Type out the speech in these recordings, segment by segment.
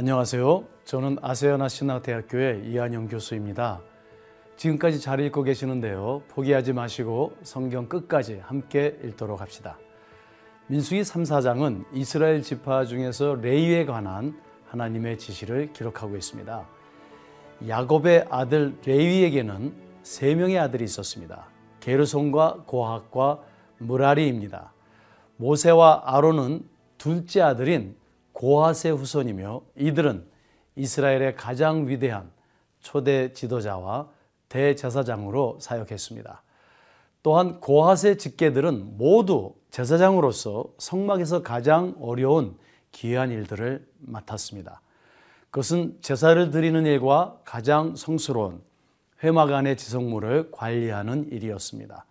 안녕하세요. 저는 아세아나 신학대학교의 이한영 교수입니다. 지금까지 잘 읽고 계시는데요. 포기하지 마시고 성경 끝까지 함께 읽도록 합시다. 민수기 3, 4장은 이스라엘 지파 중에서 레위에 관한 하나님의 지시를 기록하고 있습니다. 야곱의 아들 레위에게는 세 명의 아들이 있었습니다. 게르손과 고학과 무라리입니다. 모세와 아론은 둘째 아들인 고핫의 후손이며 이들은 이스라엘의 가장 위대한 초대 지도자와 대제사장으로 사역했습니다. 또한 고핫의 직계들은 모두 제사장으로서 성막에서 가장 어려운 귀한 일들을 맡았습니다. 그것은 제사를 드리는 일과 가장 성스러운 회막 안의 지성물을 관리하는 일이었습니다.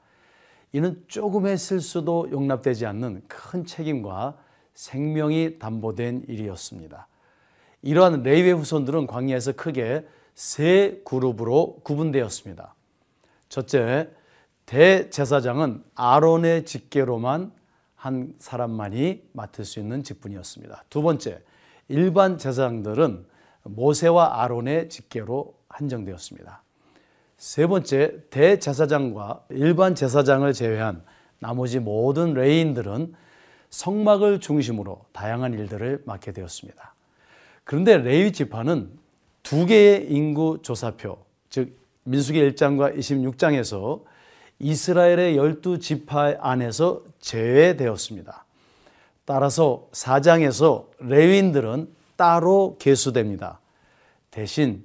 이는 조금의 실수도 용납되지 않는 큰 책임과 생명이 담보된 일이었습니다. 이러한 레위의 후손들은 광야에서 크게 세 그룹으로 구분되었습니다. 첫째, 대제사장은 아론의 직계로만 한 사람만이 맡을 수 있는 직분이었습니다. 두 번째, 일반 제사장들은 모세와 아론의 직계로 한정되었습니다. 세 번째, 대제사장과 일반 제사장을 제외한 나머지 모든 레인들은 성막을 중심으로 다양한 일들을 맡게 되었습니다. 그런데 레위 지파는 두 개의 인구 조사표, 즉 민수기 1장과 26장에서 이스라엘의 열두 지파 안에서 제외되었습니다. 따라서 4장에서 레위인들은 따로 계수됩니다. 대신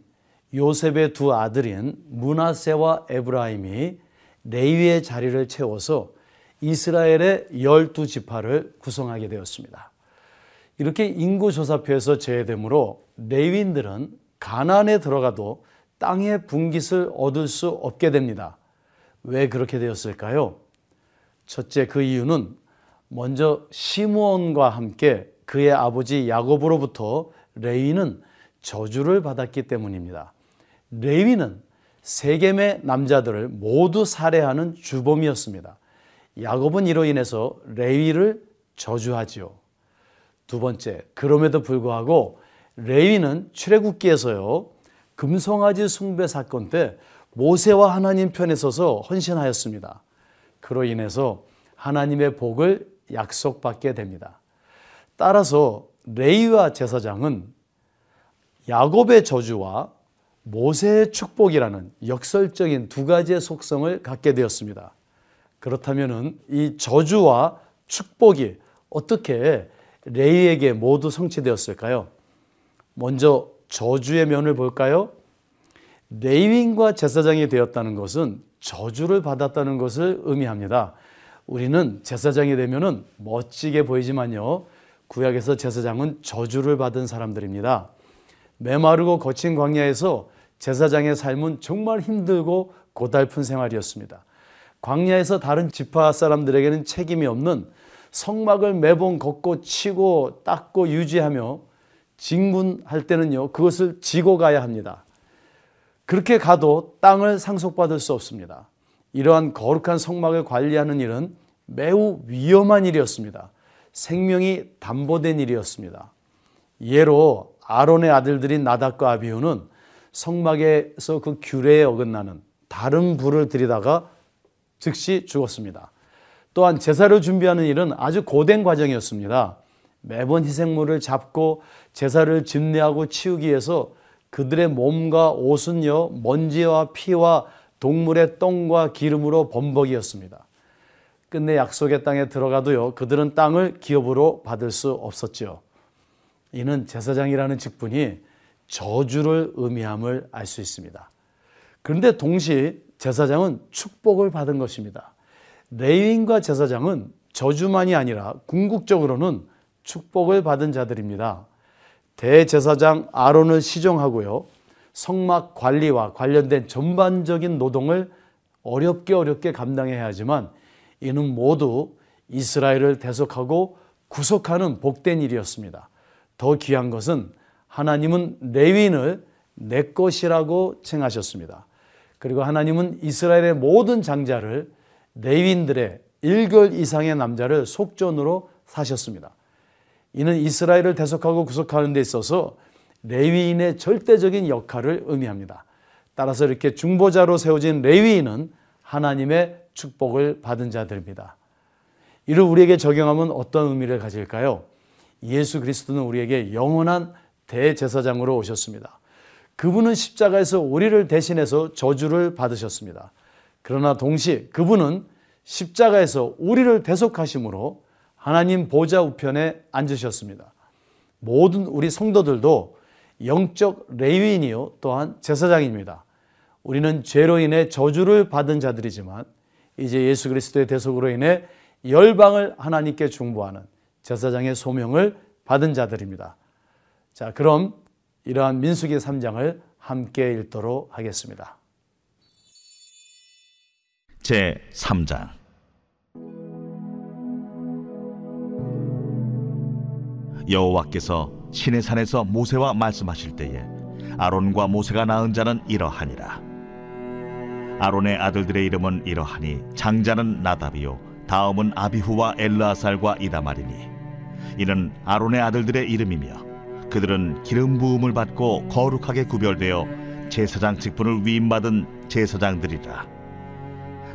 요셉의 두 아들인 문하세와 에브라임이 레위의 자리를 채워서 이스라엘의 열두 지파를 구성하게 되었습니다. 이렇게 인구조사표에서 제외되므로 레위인들은 가난에 들어가도 땅의 분깃을 얻을 수 없게 됩니다. 왜 그렇게 되었을까요? 첫째 그 이유는 먼저 시므온과 함께 그의 아버지 야곱으로부터 레위는 저주를 받았기 때문입니다. 레위는 세겜의 남자들을 모두 살해하는 주범이었습니다. 야곱은 이로 인해서 레위를 저주하지요. 두 번째, 그럼에도 불구하고 레위는 출애굽기에서요. 금송아지 숭배 사건 때 모세와 하나님 편에 서서 헌신하였습니다. 그로 인해서 하나님의 복을 약속받게 됩니다. 따라서 레위와 제사장은 야곱의 저주와 모세의 축복이라는 역설적인 두 가지의 속성을 갖게 되었습니다. 그렇다면 이 저주와 축복이 어떻게 레이에게 모두 성취되었을까요? 먼저 저주의 면을 볼까요? 레이인과 제사장이 되었다는 것은 저주를 받았다는 것을 의미합니다. 우리는 제사장이 되면은 멋지게 보이지만요. 구약에서 제사장은 저주를 받은 사람들입니다. 메마르고 거친 광야에서 제사장의 삶은 정말 힘들고 고달픈 생활이었습니다. 광야에서 다른 지파 사람들에게는 책임이 없는 성막을 매번 걷고 치고 닦고 유지하며 직문할 때는요, 그것을 지고 가야 합니다. 그렇게 가도 땅을 상속받을 수 없습니다. 이러한 거룩한 성막을 관리하는 일은 매우 위험한 일이었습니다. 생명이 담보된 일이었습니다. 예로 아론의 아들들인 나답과 아비후는 성막에서 그 규례에 어긋나는 다른 불을 들이다가 즉시 죽었습니다. 또한 제사를 준비하는 일은 아주 고된 과정이었습니다. 매번 희생물을 잡고 제사를 집례하고 치우기 위해서 그들의 몸과 옷은요, 먼지와 피와 동물의 똥과 기름으로 범벅이었습니다. 끝내 약속의 땅에 들어가도요, 그들은 땅을 기업으로 받을 수 없었죠. 이는 제사장이라는 직분이 저주를 의미함을 알 수 있습니다. 그런데 동시에 제사장은 축복을 받은 것입니다. 레위인과 제사장은 저주만이 아니라 궁극적으로는 축복을 받은 자들입니다. 대제사장 아론을 시정하고요. 성막 관리와 관련된 전반적인 노동을 어렵게 어렵게 감당해야 하지만 이는 모두 이스라엘을 대속하고 구속하는 복된 일이었습니다. 더 귀한 것은 하나님은 레위인을 내 것이라고 칭하셨습니다. 그리고 하나님은 이스라엘의 모든 장자를 레윈들의 1결 이상의 남자를 속전으로 사셨습니다. 이는 이스라엘을 대속하고 구속하는 데 있어서 레위인의 절대적인 역할을 의미합니다. 따라서 이렇게 중보자로 세워진 레위인은 하나님의 축복을 받은 자들입니다. 이를 우리에게 적용하면 어떤 의미를 가질까요? 예수 그리스도는 우리에게 영원한 대제사장으로 오셨습니다. 그분은 십자가에서 우리를 대신해서 저주를 받으셨습니다. 그러나 동시에 그분은 십자가에서 우리를 대속하심으로 하나님 보좌 우편에 앉으셨습니다. 모든 우리 성도들도 영적 레위인이요 또한 제사장입니다. 우리는 죄로 인해 저주를 받은 자들이지만 이제 예수 그리스도의 대속으로 인해 열방을 하나님께 중보하는 제사장의 소명을 받은 자들입니다. 자, 그럼 이러한 민수기 3장을 함께 읽도록 하겠습니다. 제 3장 여호와께서 신의 산에서 모세와 말씀하실 때에 아론과 모세가 낳은 자는 이러하니라 아론의 아들들의 이름은 이러하니 장자는 나답이요 다음은 아비후와 엘르아살과 이다말이니 이는 아론의 아들들의 이름이며 그들은 기름 부음을 받고 거룩하게 구별되어 제사장 직분을 위임받은 제사장들이라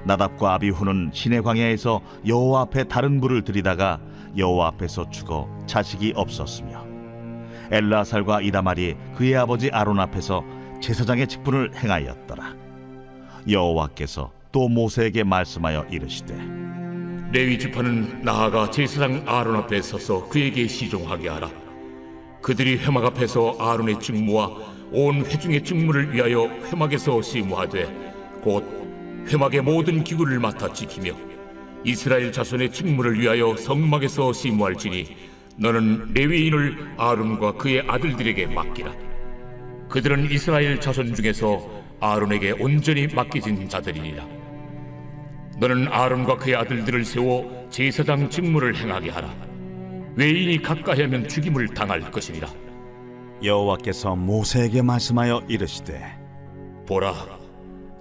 나답과 아비후는 시내 광야에서 여호와 앞에 다른 불을 들이다가 여호와 앞에서 죽어 자식이 없었으며 엘라살과 이다말이 그의 아버지 아론 앞에서 제사장의 직분을 행하였더라 여호와께서 또 모세에게 말씀하여 이르시되 레위 지파는 나아가 제사장 아론 앞에 서서 그에게 시종하게 하라. 그들이 회막 앞에서 아론의 직무와 온 회중의 직무를 위하여 회막에서 시무하되 곧 회막의 모든 기구를 맡아 지키며 이스라엘 자손의 직무를 위하여 성막에서 시무할지니 너는 레위인을 아론과 그의 아들들에게 맡기라. 그들은 이스라엘 자손 중에서 아론에게 온전히 맡겨진 자들이니라. 너는 아론과 그의 아들들을 세워 제사장 직무를 행하게 하라. 외인이 가까이 하면 죽임을 당할 것이니라. 여호와께서 모세에게 말씀하여 이르시되 보라,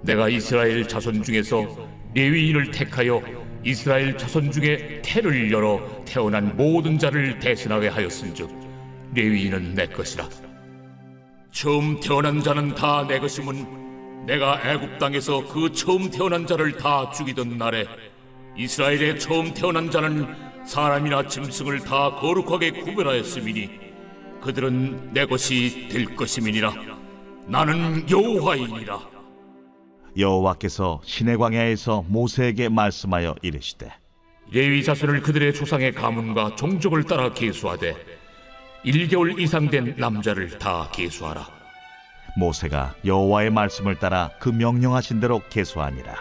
내가 이스라엘 자손 중에서 레위인을 택하여 이스라엘 자손 중에 태를 열어 태어난 모든 자를 대신하게 하였은즉 레위인은 내 것이라. 처음 태어난 자는 다 내 것임은 내가 애굽 땅에서 그 처음 태어난 자를 다 죽이던 날에 이스라엘의 처음 태어난 자는 사람이나 짐승을 다 거룩하게 구별하였음이니 그들은 내 것이 될 것임이니라. 나는 여호와이니라. 여호와께서 시내 광야에서 모세에게 말씀하여 이르시되 레위 자손을 그들의 조상의 가문과 종족을 따라 계수하되 1개월 이상 된 남자를 다 계수하라. 모세가 여호와의 말씀을 따라 그 명령하신 대로 계수하니라.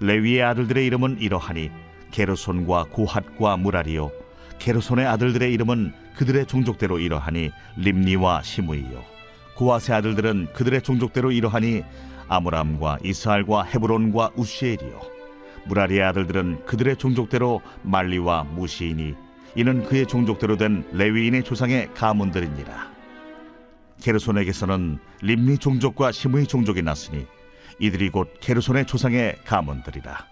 레위의 아들들의 이름은 이러하니 게르손과 고핫과 무라리요. 게르손의 아들들의 이름은 그들의 종족대로 이러하니 림니와 시므이요. 고핫의 아들들은 그들의 종족대로 이러하니 아므람과 이스알과 헤브론과 우시엘이요. 무라리의 아들들은 그들의 종족대로 말리와 무시이니 이는 그의 종족대로 된 레위인의 조상의 가문들이니라. 게르손에게서는 림니 종족과 시므의 종족이 났으니 이들이 곧 게르손의 조상의 가문들이라.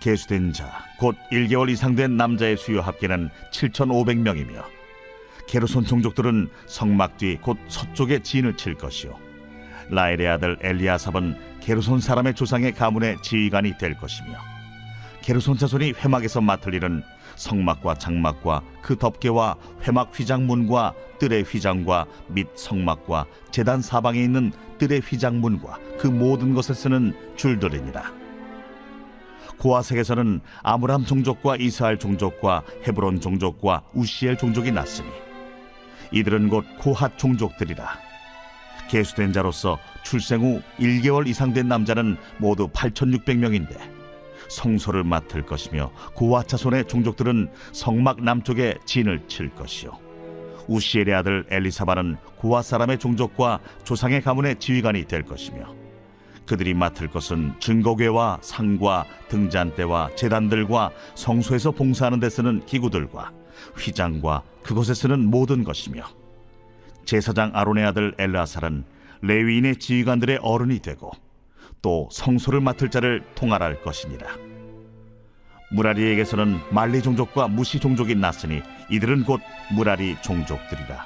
계수된 자, 곧 1개월 이상 된 남자의 수요 합계는 7,500명이며 게르손 종족들은 성막 뒤 곧 서쪽에 진을 칠 것이요. 라엘의 아들 엘리아삽은 게르손 사람의 조상의 가문의 지휘관이 될 것이며 게르손 자손이 회막에서 맡을 일은 성막과 장막과 그 덮개와 회막 휘장문과 뜰의 휘장과 및 성막과 재단 사방에 있는 뜰의 휘장문과 그 모든 것을 쓰는 줄들이니라. 고아색에서는 아므람 종족과 이스라엘 종족과 헤브론 종족과 우시엘 종족이 났으니 이들은 곧 고핫 종족들이라. 계수된 자로서 출생 후 1개월 이상 된 남자는 모두 8,600명인데 성소를 맡을 것이며 고와 자손의 종족들은 성막 남쪽에 진을 칠 것이요 우시엘의 아들 엘리사바는 고와 사람의 종족과 조상의 가문의 지휘관이 될 것이며 그들이 맡을 것은 증거궤와 상과 등잔대와 재단들과 성소에서 봉사하는 데 쓰는 기구들과 휘장과 그곳에 쓰는 모든 것이며 제사장 아론의 아들 엘라살은 레위인의 지휘관들의 어른이 되고 또 성소를 맡을 자를 통할할 것이니라. 무라리에게서는 말리 종족과 무시 종족이 났으니 이들은 곧 무라리 종족들이라.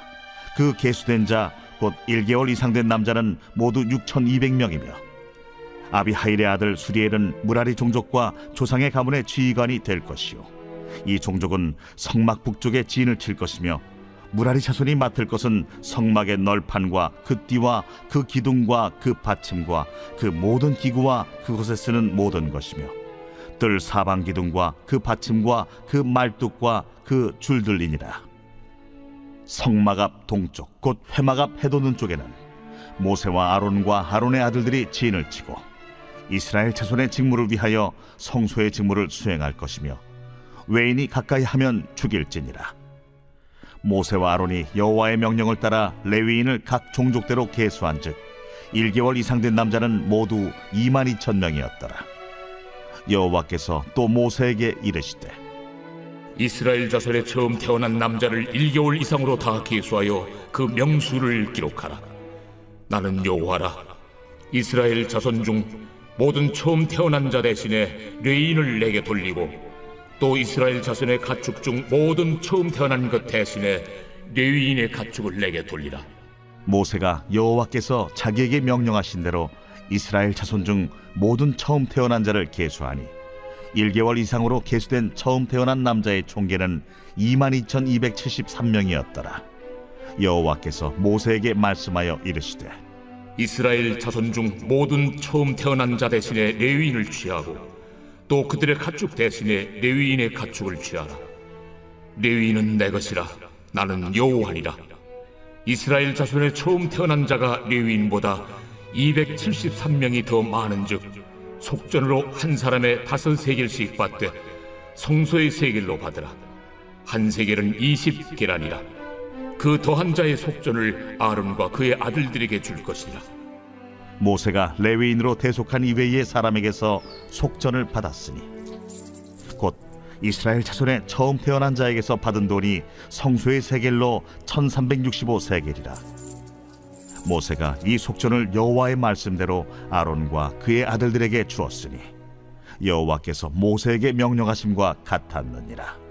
그 계수된 자 곧 1개월 이상 된 남자는 모두 6,200명이며 아비하일의 아들 수리엘은 무라리 종족과 조상의 가문의 지휘관이 될 것이요. 이 종족은 성막 북쪽에 진을 칠 것이며 무라리 자손이 맡을 것은 성막의 널판과 그 띠와 그 기둥과 그 받침과 그 모든 기구와 그곳에 쓰는 모든 것이며 뜰 사방 기둥과 그 받침과 그 말뚝과 그 줄들이니라. 성막 앞 동쪽 곧 회막 앞 해돋는 쪽에는 모세와 아론과 아론의 아들들이 진을 치고 이스라엘 자손의 직무를 위하여 성소의 직무를 수행할 것이며 외인이 가까이 하면 죽일지니라 모세와 아론이 여호와의 명령을 따라 레위인을 각 종족대로 계수한즉 1개월 이상 된 남자는 모두 2만 2천 명이었더라 여호와께서 또 모세에게 이르시되 이스라엘 자손의 처음 태어난 남자를 1개월 이상으로 다 계수하여 그 명수를 기록하라. 나는 여호와라. 이스라엘 자손 중 모든 처음 태어난 자 대신에 레위인을 내게 돌리고 또 이스라엘 자손의 가축 중 모든 처음 태어난 것 대신에 레위인의 가축을 내게 돌리라. 모세가 여호와께서 자기에게 명령하신 대로 이스라엘 자손 중 모든 처음 태어난 자를 계수하니 1개월 이상으로 계수된 처음 태어난 남자의 총계는 22,273명이었더라. 여호와께서 모세에게 말씀하여 이르시되 이스라엘 자손 중 모든 처음 태어난 자 대신에 레위인을 취하고 또 그들의 가축 대신에 레위인의 가축을 취하라. 레위인은 내 것이라 나는 여호와니라. 이스라엘 자손의 처음 태어난 자가 레위인보다 273명이 더 많은즉 속전으로 한 사람의 다섯 세겔씩 받되 성소의 세겔로 받으라. 한 세겔은 20계란이라. 그 더한 자의 속전을 아론과 그의 아들들에게 줄 것이라. 모세가 레위인으로 대속한 이외의 사람에게서 속전을 받았으니 곧 이스라엘 자손의 처음 태어난 자에게서 받은 돈이 성소의 세겔로 1365세겔이라 모세가 이 속전을 여호와의 말씀대로 아론과 그의 아들들에게 주었으니 여호와께서 모세에게 명령하심과 같았느니라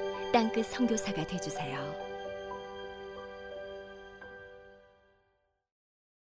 땅끝 선교사가 되주세요.